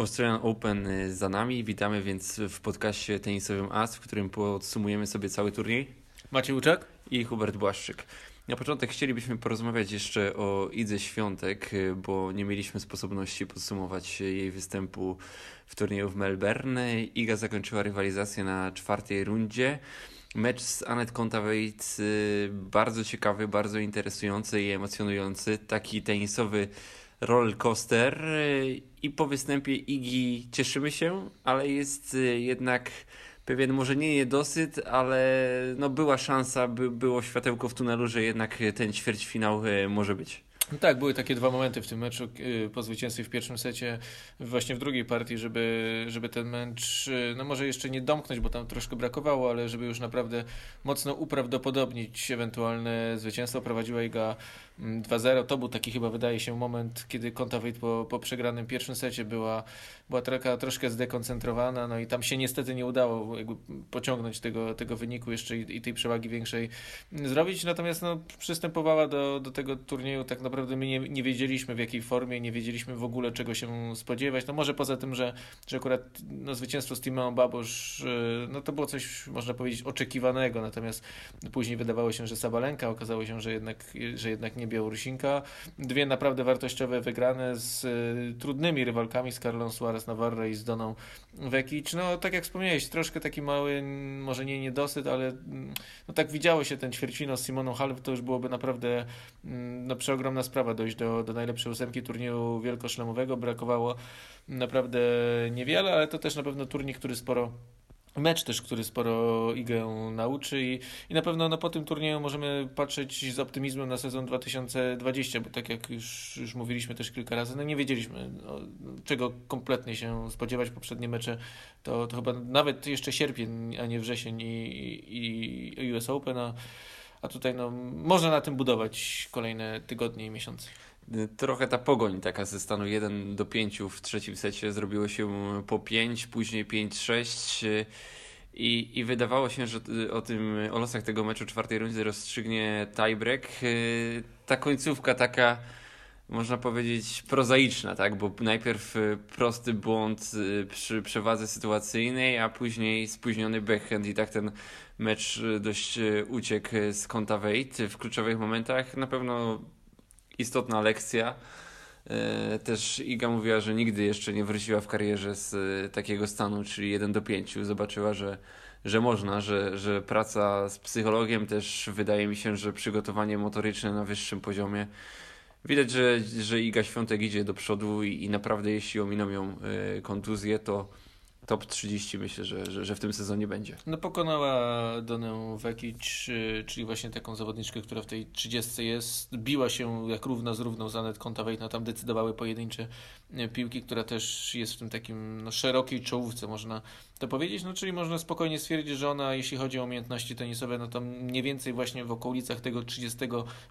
Australian Open y, za nami. Witamy więc w podcaście tenisowym AS, w którym podsumujemy sobie cały turniej. Maciej Łuczak i Hubert Błaszczyk. Na początek chcielibyśmy porozmawiać jeszcze o Idze Świątek, y, bo nie mieliśmy sposobności podsumować jej występu w turnieju w Melbourne. Iga zakończyła rywalizację na czwartej rundzie. Mecz z Anet Kontaveit y, bardzo ciekawy, bardzo interesujący i emocjonujący. Taki tenisowy roller coaster i po występie Igi cieszymy się, ale jest y, jednak pewien może nie niedosyt, ale no była szansa, by było światełko w tunelu, że jednak ten ćwierćfinał y, może być. No tak, były takie dwa momenty w tym meczu y, po zwycięstwie w pierwszym secie, właśnie w drugiej partii, żeby, żeby ten mecz, no może jeszcze nie domknąć, bo tam troszkę brakowało, ale żeby już naprawdę mocno uprawdopodobnić ewentualne zwycięstwo. Prowadziła Iga 2-0. To był taki chyba, wydaje się, moment, kiedy Kontaveit po, po przegranym pierwszym secie była, była trochę, troszkę zdekoncentrowana, no i tam się niestety nie udało pociągnąć tego, tego wyniku jeszcze i, i tej przewagi większej zrobić. Natomiast no, przystępowała do, do tego turnieju tak naprawdę my nie, nie wiedzieliśmy w jakiej formie, nie wiedzieliśmy w ogóle czego się spodziewać. No może poza tym, że, że akurat no, zwycięstwo z Timeą Babosz, no to było coś, można powiedzieć, oczekiwanego. Natomiast później wydawało się, że Sabalenka, okazało się, że jednak, że jednak nie Białorusinka. Dwie naprawdę wartościowe wygrane z y, trudnymi rywalkami, z Carlą Suarez Navarro i z Doną Vekic. No tak jak wspomniałeś, troszkę taki mały, może nie niedosyt, ale mm, no tak widziało się ten ćwierćfinał z Simoną Halep, to już byłoby naprawdę mm, no, przeogromna sprawa dojść do, do najlepszej ósemki turnieju wielkoszlemowego. Brakowało naprawdę niewiele, ale to też na pewno turniej, który sporo mecz też, który sporo Igę nauczy i, i na pewno no, po tym turnieju możemy patrzeć z optymizmem na sezon 2020, bo tak jak już, już mówiliśmy też kilka razy, no nie wiedzieliśmy no, czego kompletnie się spodziewać. Poprzednie mecze to, to chyba nawet jeszcze sierpień, a nie wrzesień i, i, i US Open, a, a tutaj no, można na tym budować kolejne tygodnie i miesiące trochę ta pogoń taka ze stanu 1 do 5 w trzecim secie zrobiło się po 5, później 5-6 i, i wydawało się, że o tym, o losach tego meczu czwartej rundy rozstrzygnie tiebreak. Ta końcówka taka można powiedzieć prozaiczna, tak? Bo najpierw prosty błąd przy przewadze sytuacyjnej, a później spóźniony backhand i tak ten mecz dość uciekł z kąta Wade w kluczowych momentach. Na pewno istotna lekcja. E, też Iga mówiła, że nigdy jeszcze nie wróciła w karierze z e, takiego stanu, czyli 1 do 5. Zobaczyła, że, że można, że, że praca z psychologiem też wydaje mi się, że przygotowanie motoryczne na wyższym poziomie. Widać, że, że Iga Świątek idzie do przodu i, i naprawdę jeśli ominą ją e, kontuzję, to, top 30 myślę, że, że, że, w tym sezonie będzie. No pokonała Donę Vekic, y, czyli właśnie taką zawodniczkę, która w tej 30 jest. Biła się jak równa z równą z Anet Kontaveit, no tam decydowały pojedyncze piłki, która też jest w tym takim no, szerokiej czołówce, można to powiedzieć, no czyli można spokojnie stwierdzić, że ona, jeśli chodzi o umiejętności tenisowe, no to mniej więcej właśnie w okolicach tego 30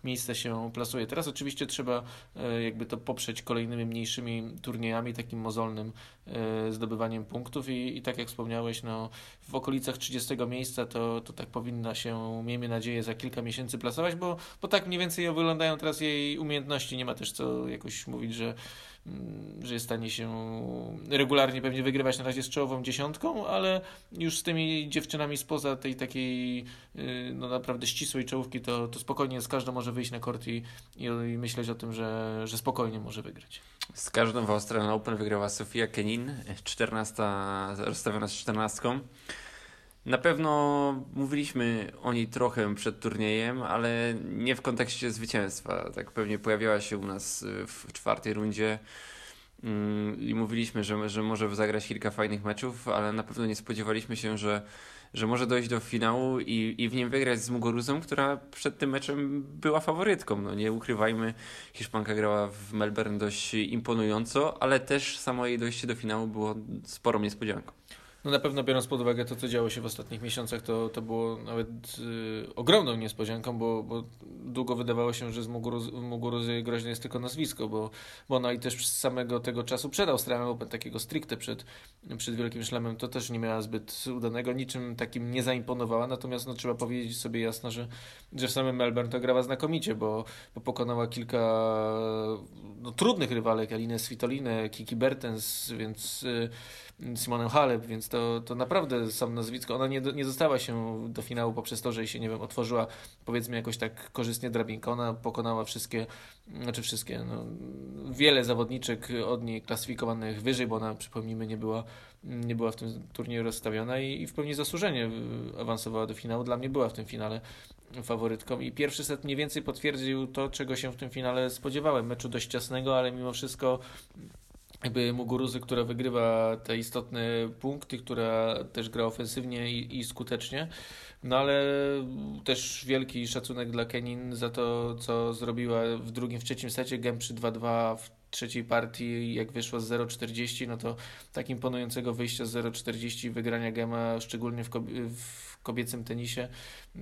miejsca się plasuje. Teraz oczywiście trzeba e, jakby to poprzeć kolejnymi mniejszymi turniejami, takim mozolnym e, zdobywaniem punktów i, i tak jak wspomniałeś, no w okolicach 30 miejsca to, to tak powinna się, miejmy nadzieję, za kilka miesięcy plasować, bo, bo tak mniej więcej wyglądają teraz jej umiejętności. Nie ma też co jakoś mówić, że że jest w stanie się regularnie pewnie wygrywać na razie z czołową dziesiątką, ale już z tymi dziewczynami spoza tej takiej y, no naprawdę ścisłej czołówki, to, to spokojnie z każdą może wyjść na kort i, i myśleć o tym, że, że spokojnie może wygrać. Z każdą w Australian Open wygrała Sofia Kenin, 14, rozstawiona z 14. Na pewno mówiliśmy o niej trochę przed turniejem, ale nie w kontekście zwycięstwa. Tak pewnie pojawiała się u nas w czwartej rundzie mm, i mówiliśmy, że, że może zagrać kilka fajnych meczów, ale na pewno nie spodziewaliśmy się, że, że może dojść do finału i, i w nim wygrać z Mugoruzą, która przed tym meczem była faworytką. No nie ukrywajmy, Hiszpanka grała w Melbourne dość imponująco, ale też samo jej dojście do finału było sporą niespodzianką. No na pewno biorąc pod uwagę to, co działo się w ostatnich miesiącach, to, to było nawet y, ogromną niespodzianką, bo, bo długo wydawało się, że z Muguruzy, Muguruzy groźne jest tylko nazwisko, bo, bo ona i też z samego tego czasu przed Australian Open, takiego stricte przed, przed Wielkim Szlemem, to też nie miała zbyt udanego, niczym takim nie zaimponowała, natomiast no, trzeba powiedzieć sobie jasno, że, że w samym Melbourne to grała znakomicie, bo, bo pokonała kilka no, trudnych rywalek, Alinę Svitolinę, Kiki Bertens, więc y, Simonem Halep, więc to, to naprawdę sam nazwisko, ona nie, nie została się do finału poprzez to, że się, nie wiem, otworzyła powiedzmy jakoś tak korzystnie drabinkę, ona pokonała wszystkie, znaczy wszystkie, no, wiele zawodniczek od niej klasyfikowanych wyżej, bo ona, przypomnijmy, nie była, nie była w tym turnieju rozstawiona i, i w pełni zasłużenie awansowała do finału, dla mnie była w tym finale faworytką i pierwszy set mniej więcej potwierdził to, czego się w tym finale spodziewałem, meczu dość ciasnego, ale mimo wszystko jakby Muguruzy, która wygrywa te istotne punkty, która też gra ofensywnie i, i, skutecznie. No ale też wielki szacunek dla Kenin za to, co zrobiła w drugim, w trzecim secie, gem przy 2-2 w trzeciej partii, jak wyszło z 0,40, no to tak imponującego wyjścia z 0,40 wygrania gema, szczególnie w, w kobiecym tenisie,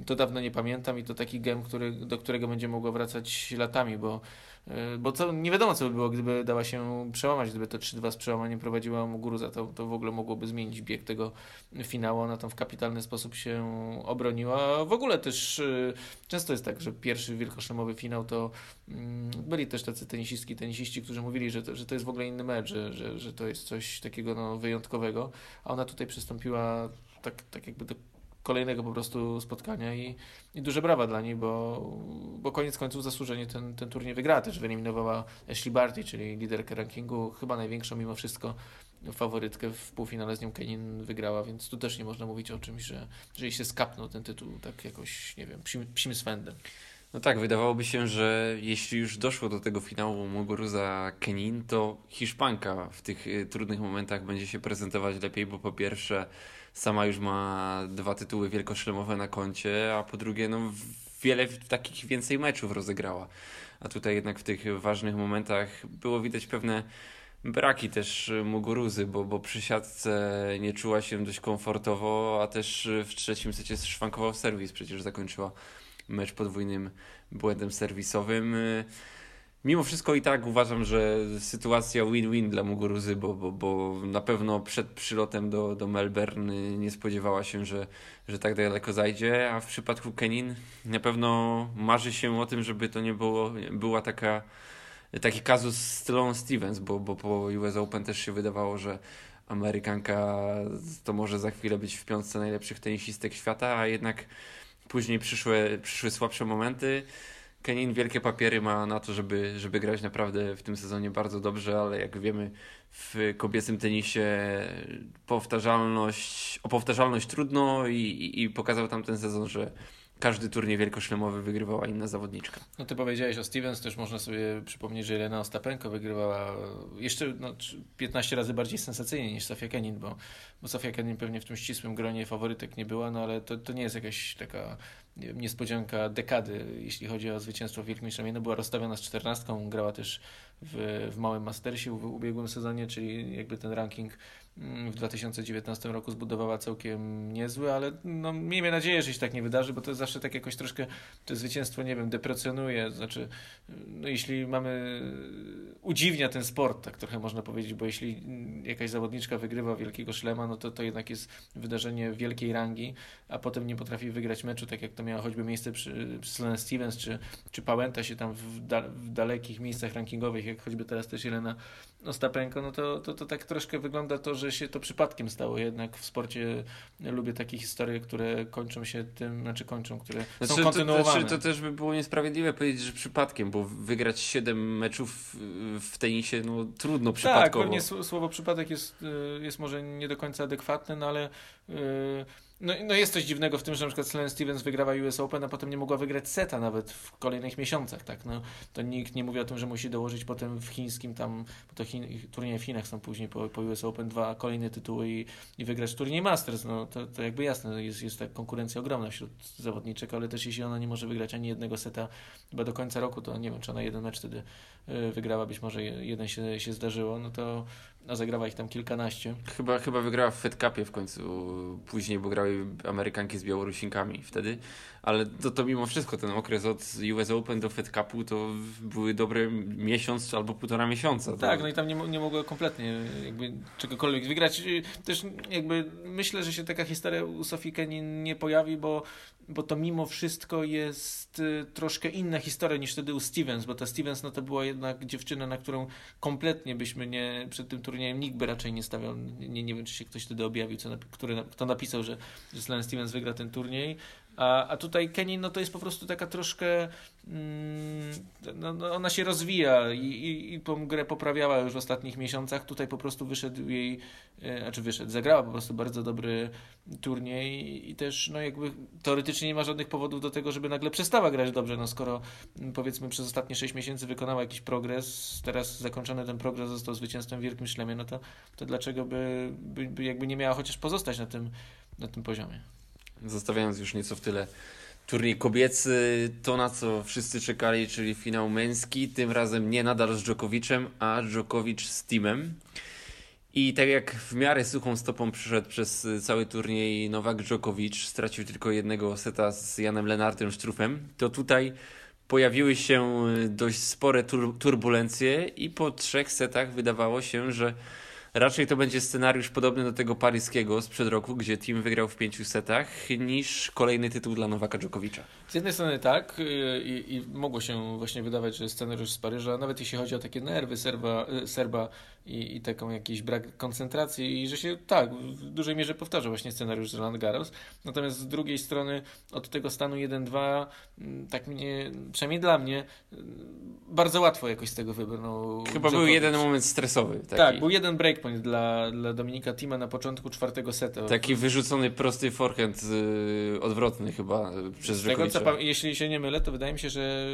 to dawno nie pamiętam i to taki gem, który, do którego będzie mogło wracać latami, bo E, bo co, nie wiadomo, co by było, gdyby dała się przełamać, gdyby to 3-2 z przełamaniem prowadziła Muguruza, to, to w ogóle mogłoby zmienić bieg tego finału. Ona tam w kapitalny sposób się obroniła. W ogóle też e, często jest tak, że pierwszy wielkoszlemowy finał to mm, byli też tacy tenisistki, tenisiści, którzy mówili, że to, że to jest w ogóle inny mecz, że, że, że to jest coś takiego no, wyjątkowego, a ona tutaj przystąpiła tak, tak jakby do kolejnego po prostu spotkania i, i duże brawa dla niej, bo, bo koniec końców zasłużenie ten, ten turniej wygrała. Też wyeliminowała Ashley Barty, czyli liderkę rankingu, chyba największą mimo wszystko faworytkę w półfinale z nią Kenin wygrała, więc tu też nie można mówić o czymś, że, że jej się skapnął ten tytuł tak jakoś, nie wiem, psim, psim swędem. No tak, wydawałoby się, że jeśli już doszło do tego finału Muguruza Kenin, to Hiszpanka w tych y, trudnych momentach będzie się prezentować lepiej, bo po pierwsze sama już ma dwa tytuły wielkoszlemowe na koncie, a po drugie no wiele takich więcej meczów rozegrała. A tutaj jednak w tych ważnych momentach było widać pewne braki też Muguruzy, bo, bo przy siatce nie czuła się dość komfortowo, a też w trzecim secie szwankował serwis, przecież zakończyła mecz podwójnym błędem serwisowym. Mimo wszystko i tak uważam, że sytuacja win-win dla Muguruzy, bo, bo, bo na pewno przed przylotem do, do Melbourne nie spodziewała się, że, że tak daleko zajdzie, a w przypadku Kenin na pewno marzy się o tym, żeby to nie było, była taka, taki kazus z Tylą Stevens, bo, bo po US Open też się wydawało, że Amerykanka to może za chwilę być w piątce najlepszych tenisistek świata, a jednak później przyszły, przyszły słabsze momenty. Kenin wielkie papiery ma na to, żeby, żeby grać naprawdę w tym sezonie bardzo dobrze, ale jak wiemy w kobiecym tenisie powtarzalność, o powtarzalność trudno i, i, i pokazał tam ten sezon, że każdy turniej wielkoszlemowy wygrywała inna zawodniczka. No ty powiedziałeś o Stevens, też można sobie przypomnieć, że Elena Ostapenko wygrywała jeszcze no, 15 razy bardziej sensacyjnie niż Sofia Kenin, bo, bo Sofia Kenin pewnie w tym ścisłym gronie faworytek nie była, no ale to, to nie jest jakaś taka niespodzianka dekady, jeśli chodzi o zwycięstwo w Wielkim Szlemie. No była rozstawiona z 14, grała też w, w małym Mastersie w ubiegłym sezonie, czyli jakby ten ranking w 2019 roku zbudowała całkiem niezły, ale no, miejmy nadzieję, że się tak nie wydarzy, bo to zawsze tak jakoś troszkę to zwycięstwo, nie wiem, deprecjonuje. Znaczy, no, jeśli mamy, udziwnia ten sport, tak trochę można powiedzieć, bo jeśli jakaś zawodniczka wygrywa wielkiego szlema, no to to jednak jest wydarzenie wielkiej rangi, a potem nie potrafi wygrać meczu, tak jak to miało choćby miejsce przy, przy Sloane Stevens, czy, czy Pałęta się tam w, da, w dalekich miejscach rankingowych, jak choćby teraz też Jelena Ostapenko, no to, to, to tak troszkę wygląda to, że się to przypadkiem stało. Jednak w sporcie lubię takie historie, które kończą się tym, znaczy kończą, które znaczy, są kontynuowane. To, znaczy, to też by było niesprawiedliwe powiedzieć, że przypadkiem, bo wygrać 7 meczów w tenisie, no trudno tak, przypadkowo. Tak, pewnie słowo przypadek jest, y, jest może nie do końca adekwatne, no ale no, no jest coś dziwnego w tym, że na przykład Sloane Stevens wygrała US Open, a potem nie mogła wygrać seta nawet w kolejnych miesiącach, tak? No, to nikt nie mówi o tym, że musi dołożyć potem w chińskim tam, bo to Chin, turnieje w Chinach są później po, po US Open dwa kolejne tytuły i, i wygrać turniej Masters, no to, to jakby jasne, jest, jest ta konkurencja ogromna wśród zawodniczek, ale też jeśli ona nie może wygrać ani jednego seta chyba do końca roku, to nie wiem, czy ona jeden mecz wtedy y, wygrała, być może jeden się, się zdarzyło, no to a zagrała ich tam kilkanaście. Chyba, chyba wygrała w Fed Cupie w końcu później, bo grały Amerykanki z Białorusinkami wtedy, ale to, to mimo wszystko ten okres od US Open do Fed Cupu to były dobre miesiąc albo półtora miesiąca. To... Tak, no i tam nie, nie mogło kompletnie jakby czegokolwiek wygrać. Też jakby myślę, że się taka historia u Sofii Kenin nie pojawi, bo bo to mimo wszystko jest y, troszkę inna historia niż wtedy u Stevens, bo ta Stevens no to była jednak dziewczyna, na którą kompletnie byśmy nie, przed tym turniejem nikt by raczej nie stawiał, nie, nie wiem czy się ktoś wtedy objawił, co, który, kto napisał, że, że Sloane Stevens wygra ten turniej, a, a tutaj Kenin, no to jest po prostu taka troszkę, mm, no, no ona się rozwija i, i, i tą grę poprawiała już w ostatnich miesiącach. Tutaj po prostu wyszedł jej, e, znaczy wyszedł, zagrała po prostu bardzo dobry turniej i też, no jakby teoretycznie nie ma żadnych powodów do tego, żeby nagle przestała grać dobrze, no skoro mm, powiedzmy przez ostatnie 6 miesięcy wykonała jakiś progres, teraz zakończony ten progres został zwycięstwem w Wielkim Szlemie, no to, to dlaczego by, by, by jakby nie miała chociaż pozostać na tym, na tym poziomie? Zostawiając już nieco w tyle turniej kobiecy, to na co wszyscy czekali, czyli finał męski, tym razem nie nadal z Dżokowiczem, a Dżokowicz z Teamem. I tak jak w miarę suchą stopą przyszedł przez cały turniej Nowak Dżokowicz, stracił tylko jednego seta z Janem Lenartem Sztrufem, to tutaj pojawiły się dość spore tur turbulencje i po trzech setach wydawało się, że Raczej to będzie scenariusz podobny do tego paryskiego sprzed roku, gdzie team wygrał w pięciu setach, niż kolejny tytuł dla Nowaka Dżokowicza. Z jednej strony tak y, i, i mogło się właśnie wydawać, że scenariusz z Paryża, nawet jeśli chodzi o takie nerwy Serba, y, Serba i, i taką jakiś brak koncentracji i że się tak, w dużej mierze powtarza właśnie scenariusz z Roland Garros. Natomiast z drugiej strony od tego stanu 1-2 mm, tak mnie, przynajmniej dla mnie bardzo łatwo jakoś z tego wybrnął. Chyba był jeden moment stresowy. Taki. Tak, był jeden breakpoint dla, dla Dominika Tima na początku czwartego seta. Taki wyrzucony prosty forehand yy, odwrotny chyba przez tego, co, Jeśli się nie mylę, to wydaje mi się, że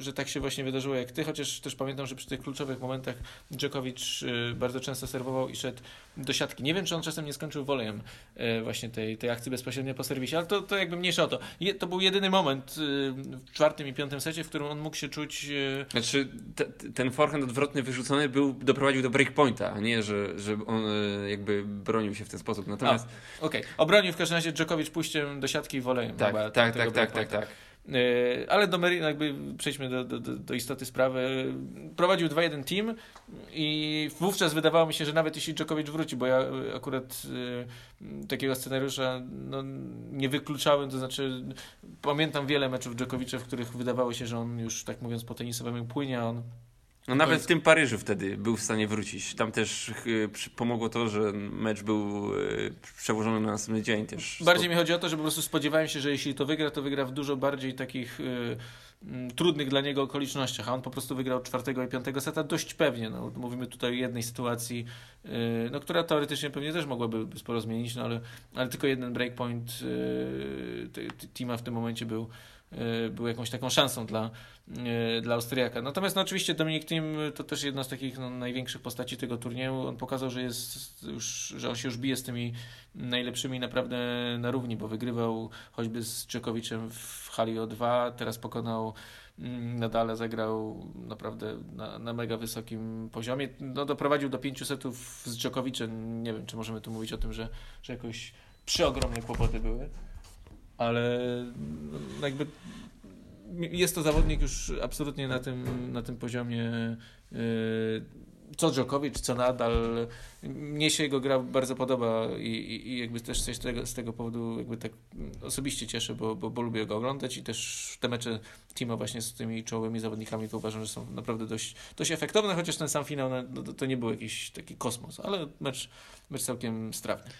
że tak się właśnie wydarzyło jak ty, chociaż też pamiętam, że przy tych kluczowych momentach Dżokowicz y, bardzo często serwował i szedł do siatki. Nie wiem, czy on czasem nie skończył wolejem y, właśnie tej, tej akcji bezpośrednio po serwisie, ale to, to jakby mniejsza o to. Je, to był jedyny moment y, w czwartym i piątym secie, w którym on mógł się czuć... Znaczy, te, ten forehand odwrotny wyrzucony był, doprowadził do breakpointa, a nie, że, że on jakby bronił się w ten sposób. Natomiast... Okej, okay. obronił w każdym razie Dżokowicz pójściem do siatki i wolejem. Tak, tak, tak, tak, tak, tak, tak. E, ale do Mary, jakby przejdźmy do, do, do istoty sprawy. Prowadził 2-1 team i wówczas wydawało mi się, że nawet jeśli Djokovic wróci, bo ja akurat y, takiego scenariusza no, nie wykluczałem, to znaczy pamiętam wiele meczów Djokovicza, w których wydawało się, że on już tak mówiąc po tenisowemu płynie, a on no nawet w tym Paryżu wtedy był w stanie wrócić. Tam też pomogło to, że mecz był e, przełożony na następny dzień też. Bardziej mi chodzi o to, że po prostu spodziewałem się, że jeśli to wygra, to wygra w dużo bardziej takich y, trudnych dla niego okolicznościach, a on po prostu wygrał czwartego i piątego seta dość pewnie. No, mówimy tutaj o jednej sytuacji, y, no, która teoretycznie pewnie też mogłaby sporo zmienić, no, ale, ale tylko jeden breakpoint y, Tima w tym momencie był był jakąś taką szansą dla, y, dla Austriaka. Natomiast no, oczywiście Dominik Thiem to też jedna z takich no, największych postaci tego turnieju. On pokazał, że, jest już, że on się już bije z tymi najlepszymi naprawdę na równi, bo wygrywał choćby z Czekowiczem w hali o 2, teraz pokonał mm, Nadale zagrał naprawdę na, na mega wysokim poziomie. No, doprowadził do pięciu setów z Dżokowiczem. Nie wiem, czy możemy tu mówić o tym, że, że jakoś przeogromne kłopoty były ale no, jakby jest to zawodnik już absolutnie na tym, na tym poziomie yy, co Djokovic, co nadal. Mnie się jego gra bardzo podoba i, i, jakby też z tego, z tego powodu jakby tak osobiście cieszę, bo, bo, bo, lubię go oglądać i też te mecze Timo właśnie z tymi czołowymi zawodnikami to uważam, że są naprawdę dość, dość efektowne, chociaż ten sam finał to, to nie był jakiś taki kosmos, ale mecz, mecz całkiem strawny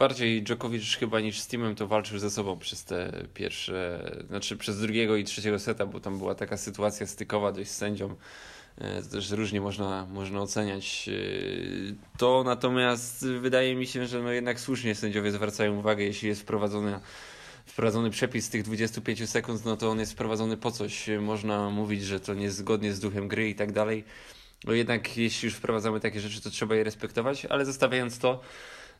bardziej Djokovic chyba niż z teamem to walczył ze sobą przez te pierwsze, znaczy przez drugiego i trzeciego seta, bo tam była taka sytuacja stykowa dość z sędzią, E, to też różnie można, można oceniać e, to, natomiast wydaje mi się, że no jednak słusznie sędziowie zwracają uwagę, jeśli jest wprowadzony, wprowadzony przepis tych 25 sekund, no to on jest wprowadzony po coś. Można mówić, że to niezgodnie z duchem gry i tak dalej. No jednak jeśli już wprowadzamy takie rzeczy, to trzeba je respektować, ale zostawiając to,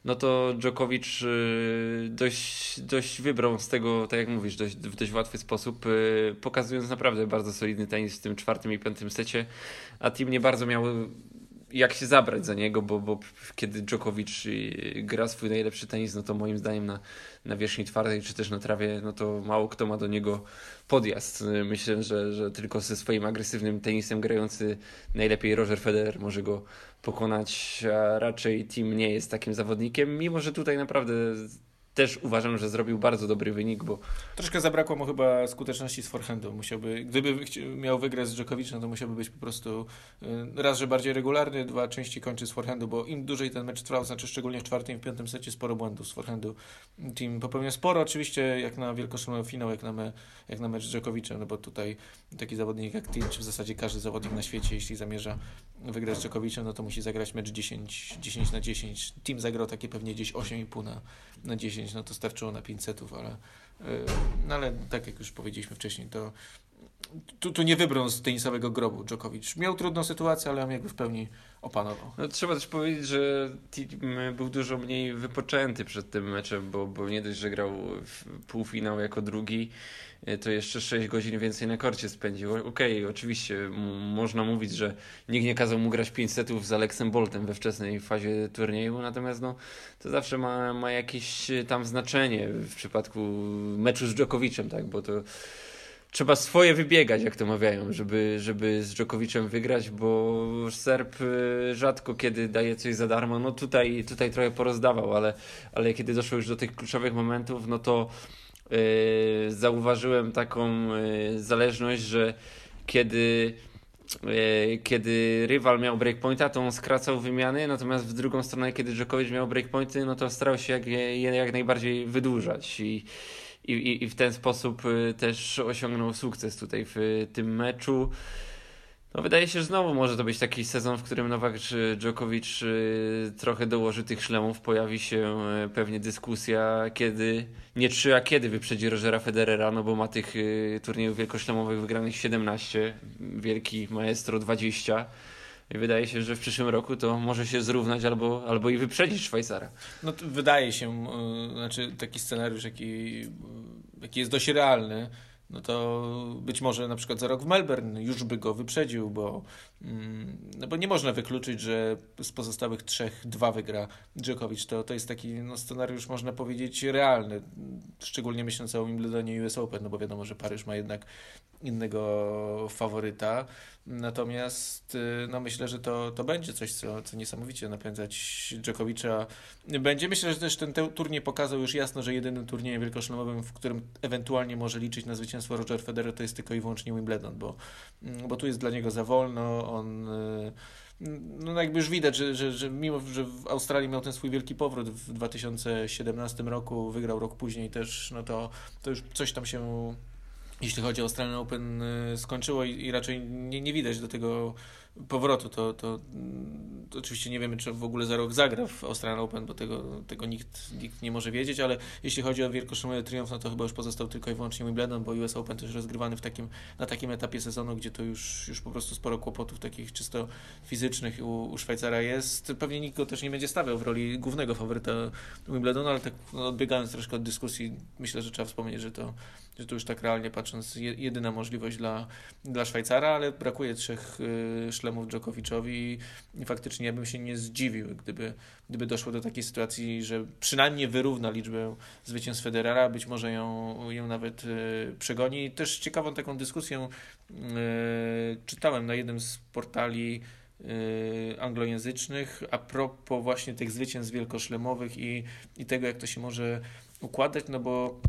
no to Djokovic y, dość, dość wybrał z tego, tak jak mówisz, dość, w dość łatwy sposób, y, pokazując naprawdę bardzo solidny tenis w tym czwartym i piątym secie, a team nie bardzo miał jak się zabrać za niego, bo, bo kiedy Djokovic y, gra swój najlepszy tenis, no to moim zdaniem na, na wierzchni twardej czy też na trawie, no to mało kto ma do niego podjazd. Myślę, że, że tylko ze swoim agresywnym tenisem grający najlepiej Roger Federer może go pokonać, a raczej team nie jest takim zawodnikiem, mimo że tutaj naprawdę też uważam, że zrobił bardzo dobry wynik, bo... Troszkę zabrakło mu chyba skuteczności z forehandu. Musiałby, gdyby miał wygrać z Dżokowiczem, to musiałby być po prostu y, raz, że bardziej regularny, dwa, częściej kończy z forehandu, bo im dłużej ten mecz trwał, znaczy szczególnie w czwartym i w piątym secie sporo błędów z forehandu. Team popełnia sporo, oczywiście jak na wielkoszlemowy finał, jak na, me, jak na mecz z Dżokowiczem, no bo tutaj taki zawodnik jak Team, czy w zasadzie każdy zawodnik na świecie, jeśli zamierza wygrać z Dżokowiczem, no to musi zagrać mecz 10, 10 na 10. Team zagrał takie pewnie gdzieś 8,5 na, na 10, no to starczyło na 500, ale, y, no ale tak jak już powiedzieliśmy wcześniej, to tu, tu nie wybrał z tenisowego grobu Djokovic. Miał trudną sytuację, ale on jakby w pełni opanował. No, trzeba też powiedzieć, że team był dużo mniej wypoczęty przed tym meczem, bo, bo nie dość, że grał w półfinał jako drugi, e, to jeszcze 6 godzin więcej na korcie spędził. Okej, okay, oczywiście można mówić, że nikt nie kazał mu grać 5 setów z Aleksem Boltem we wczesnej fazie turnieju, natomiast no, to zawsze ma, ma jakieś tam znaczenie w przypadku meczu z Djokovicem, tak, bo to trzeba swoje wybiegać, jak to mawiają, żeby, żeby z Dżokowiczem wygrać, bo Serb y, rzadko kiedy daje coś za darmo. No tutaj, tutaj trochę porozdawał, ale, ale kiedy doszło już do tych kluczowych momentów, no to yy, zauważyłem taką yy, zależność, że kiedy kiedy rywal miał breakpointa, to on skracał wymiany, natomiast w drugą stronę, kiedy Dżokowicz miał breakpointy, no to starał się jak, je jak najbardziej wydłużać i i, i, w ten sposób y, też osiągnął sukces tutaj w tym meczu. No wydaje się, że znowu może to być taki sezon, w którym Nowak Djokovic y, trochę dołoży tych szlemów. Pojawi się y, pewnie dyskusja, kiedy, nie czy, a kiedy wyprzedzi Rogera Federera, no bo ma tych turniejów wielkoszlemowych wygranych 17, wielki maestro 20. I wydaje się, że w przyszłym roku to może się zrównać albo, albo i wyprzedzić Szwajcara. No wydaje się, znaczy taki scenariusz, jaki, jaki jest dość realny, no to być może na przykład za rok w Melbourne już by go wyprzedził, bo, no bo nie można wykluczyć, że z pozostałych trzech dwa wygra Djokovic. To, to jest taki no, scenariusz, można powiedzieć, realny, szczególnie myśląc o Wimbledonie US Open, no bo wiadomo, że Paryż ma jednak innego faworyta. Natomiast y, no myślę, że to, to będzie coś, co, co niesamowicie napędzać Dżokowicza. Będzie. Myślę, że też ten turniej pokazał już jasno, że jedynym turniejem wielkoszlemowym, w którym ewentualnie może liczyć na zwycięstwo Roger Federer, to jest tylko i wyłącznie Wimbledon, bo, mm, bo tu jest dla niego za wolno. On y, no jakby już widać, że, że, że mimo, że w Australii miał ten swój wielki powrót w 2017 roku, wygrał rok później też, no to, to już coś tam się jeśli chodzi o Australian Open, y, skończyło i, i raczej nie, nie widać do tego powrotu, to, to, to, oczywiście nie wiemy, czy w ogóle za rok zagra w Australian Open, bo tego, tego nikt, nikt nie może wiedzieć, ale jeśli chodzi o wielkoszlemowy triumf, no to chyba już pozostał tylko i wyłącznie Wimbledon, bo US Open też rozgrywany w takim, na takim etapie sezonu, gdzie to już, już po prostu sporo kłopotów takich czysto fizycznych u, u Szwajcara jest. Pewnie nikt go też nie będzie stawiał w roli głównego faworyta Wimbledonu, ale tak no, odbiegając troszkę od dyskusji, myślę, że trzeba wspomnieć, że to, że to już tak realnie patrząc jedyna możliwość dla, dla Szwajcara, ale brakuje trzech y, szlemów Dżokowiczowi i faktycznie ja bym się nie zdziwił, gdyby, gdyby doszło do takiej sytuacji, że przynajmniej wyrówna liczbę zwycięstw Federera, być może ją, ją nawet y, przegoni. Też ciekawą taką dyskusję y, czytałem na jednym z portali anglojęzycznych a propos właśnie tych zwycięstw wielkoszlemowych i, i tego, jak to się może układać, no bo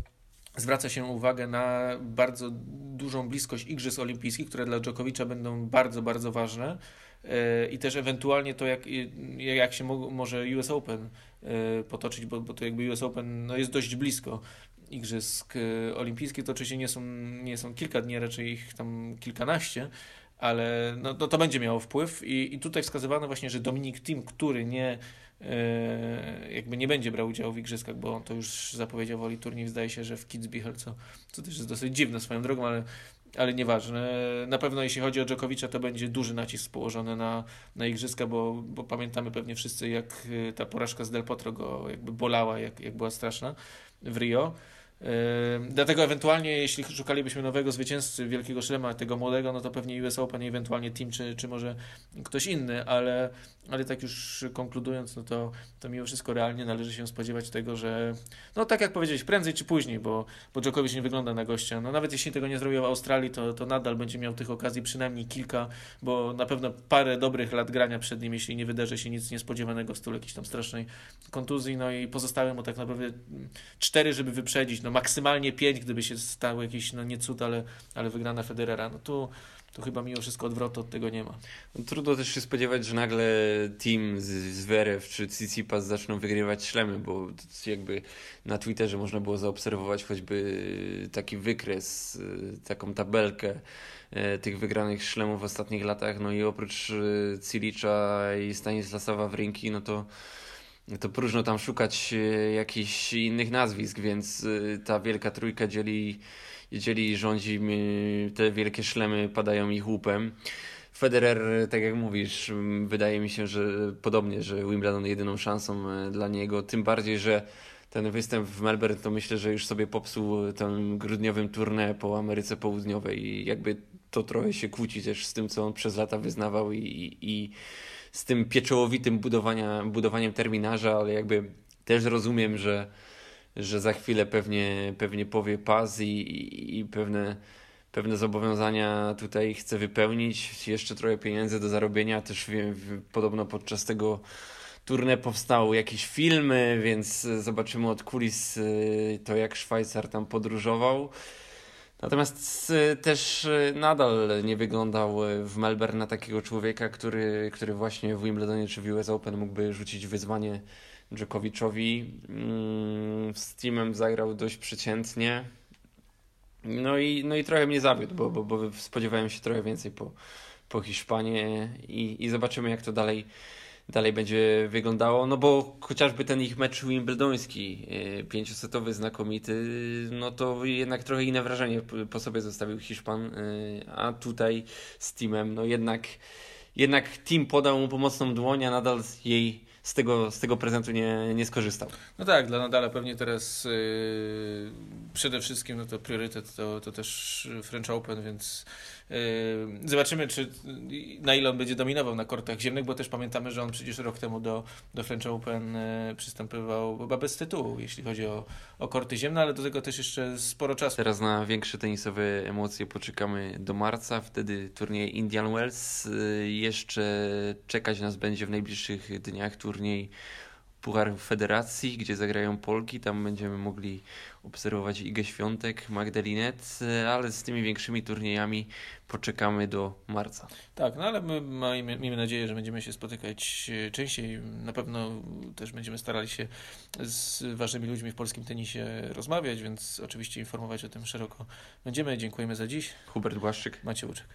zwraca się uwagę na bardzo dużą bliskość Igrzysk Olimpijskich, które dla Dżokowicza będą bardzo, bardzo ważne. E, i też ewentualnie to, jak, jak się może US Open e, potoczyć, bo, bo to jakby US Open no, jest dość blisko Igrzysk e, Olimpijskich, to oczywiście nie są, nie są kilka dni, raczej ich tam kilkanaście, ale no, no to będzie miało wpływ. I, i tutaj wskazywano właśnie, że Dominik Tim, który nie jakby nie będzie brał udziału w igrzyskach, bo on to już zapowiedział woli turniej, zdaje się, że w Kitzbühel, co, co też jest dosyć dziwne swoją drogą, ale ale nieważne. Na pewno jeśli chodzi o Dżokowicza, to będzie duży nacisk położony na, na igrzyska, bo, bo pamiętamy pewnie wszyscy, jak y, ta porażka z Del Potro go jakby bolała, jak, jak była straszna w Rio. Dlatego ewentualnie, jeśli szukalibyśmy nowego zwycięzcy Wielkiego Szlema, tego młodego, no to pewnie US Open, ewentualnie Team, czy, czy może ktoś inny, ale, ale tak już konkludując, no to, to mimo wszystko realnie należy się spodziewać tego, że no tak jak powiedziałeś, prędzej czy później, bo, bo Djokovic nie wygląda na gościa. No nawet jeśli tego nie zrobił w Australii, to, to nadal będzie miał tych okazji przynajmniej kilka, bo na pewno parę dobrych lat grania przed nim, jeśli nie wydarzy się nic niespodziewanego w stylu jakiejś tam strasznej kontuzji, no i pozostałe mu tak naprawdę cztery, żeby wyprzedzić, no maksymalnie pięć, gdyby się stał jakiś, no nie cud, ale, ale wygrana Federera. No tu, tu chyba mimo wszystko odwrotu od tego nie ma. No, trudno też się spodziewać, że nagle team z Zverev czy Tsitsipas zaczną wygrywać szlemy, bo jakby na Twitterze można było zaobserwować choćby taki wykres, taką tabelkę e, tych wygranych szlemów w ostatnich latach, no i oprócz e, Cilicza i Stanisława Wrynki, no to to próżno tam szukać e, jakichś innych nazwisk, więc e, ta wielka trójka dzieli, dzieli i rządzi, te wielkie szlemy padają ich łupem. Federer, tak jak mówisz, wydaje mi się, że podobnie, że Wimbledon jedyną szansą e, dla niego, tym bardziej, że ten występ w Melbourne to myślę, że już sobie popsuł tym grudniowym tournée po Ameryce Południowej i jakby to trochę się kłóci też z tym, co on przez lata wyznawał i, i, i z tym pieczołowitym budowania, budowaniem terminarza, ale jakby też rozumiem, że, że za chwilę pewnie, pewnie powie pas i, i, i pewne, pewne zobowiązania tutaj chce wypełnić. Jeszcze trochę pieniędzy do zarobienia. Też wiem, podobno podczas tego turnę powstały jakieś filmy, więc zobaczymy od kulis y, to, jak Szwajcar tam podróżował. Natomiast y, też y, nadal nie wyglądał y, w Melbourne na takiego człowieka, który, który właśnie w Wimbledonie czy w US Open mógłby rzucić wyzwanie Djokoviczowi. Mm, z teamem zagrał dość przeciętnie. No i, no i trochę mnie zawiódł, bo, bo, bo spodziewałem się trochę więcej po, po Hiszpanii i, i zobaczymy jak to dalej dalej będzie wyglądało, no bo chociażby ten ich mecz wimbledoński, e, pięciosetowy, znakomity, no to jednak trochę inne wrażenie po sobie zostawił Hiszpan, e, a tutaj z teamem, no jednak, jednak team podał mu pomocną dłoń, a nadal jej z tego, z tego prezentu nie, nie skorzystał. No tak, dla Nadala pewnie teraz yy, przede wszystkim no to priorytet to, to też French Open, więc zobaczymy, czy na ile on będzie dominował na kortach ziemnych, bo też pamiętamy, że on przecież rok temu do, do French Open yy, przystępował chyba bez tytułu, jeśli chodzi o, o korty ziemne, ale do tego też jeszcze sporo czasu. Teraz na większe tenisowe emocje poczekamy do marca, wtedy turniej Indian Wells. Yy, jeszcze czekać nas będzie w najbliższych dniach turniej Puchar Federacji, gdzie zagrają Polki. Tam będziemy mogli obserwować Igę Świątek, Magdalinet, ale z tymi większymi turniejami poczekamy do marca. Tak, no ale my mamy, miejmy nadzieję, że będziemy się spotykać częściej. Na pewno też będziemy starali się z ważnymi ludźmi w polskim tenisie rozmawiać, więc oczywiście informować o tym szeroko będziemy. Dziękujemy za dziś. Hubert Błaszczyk. Macie Łuczek.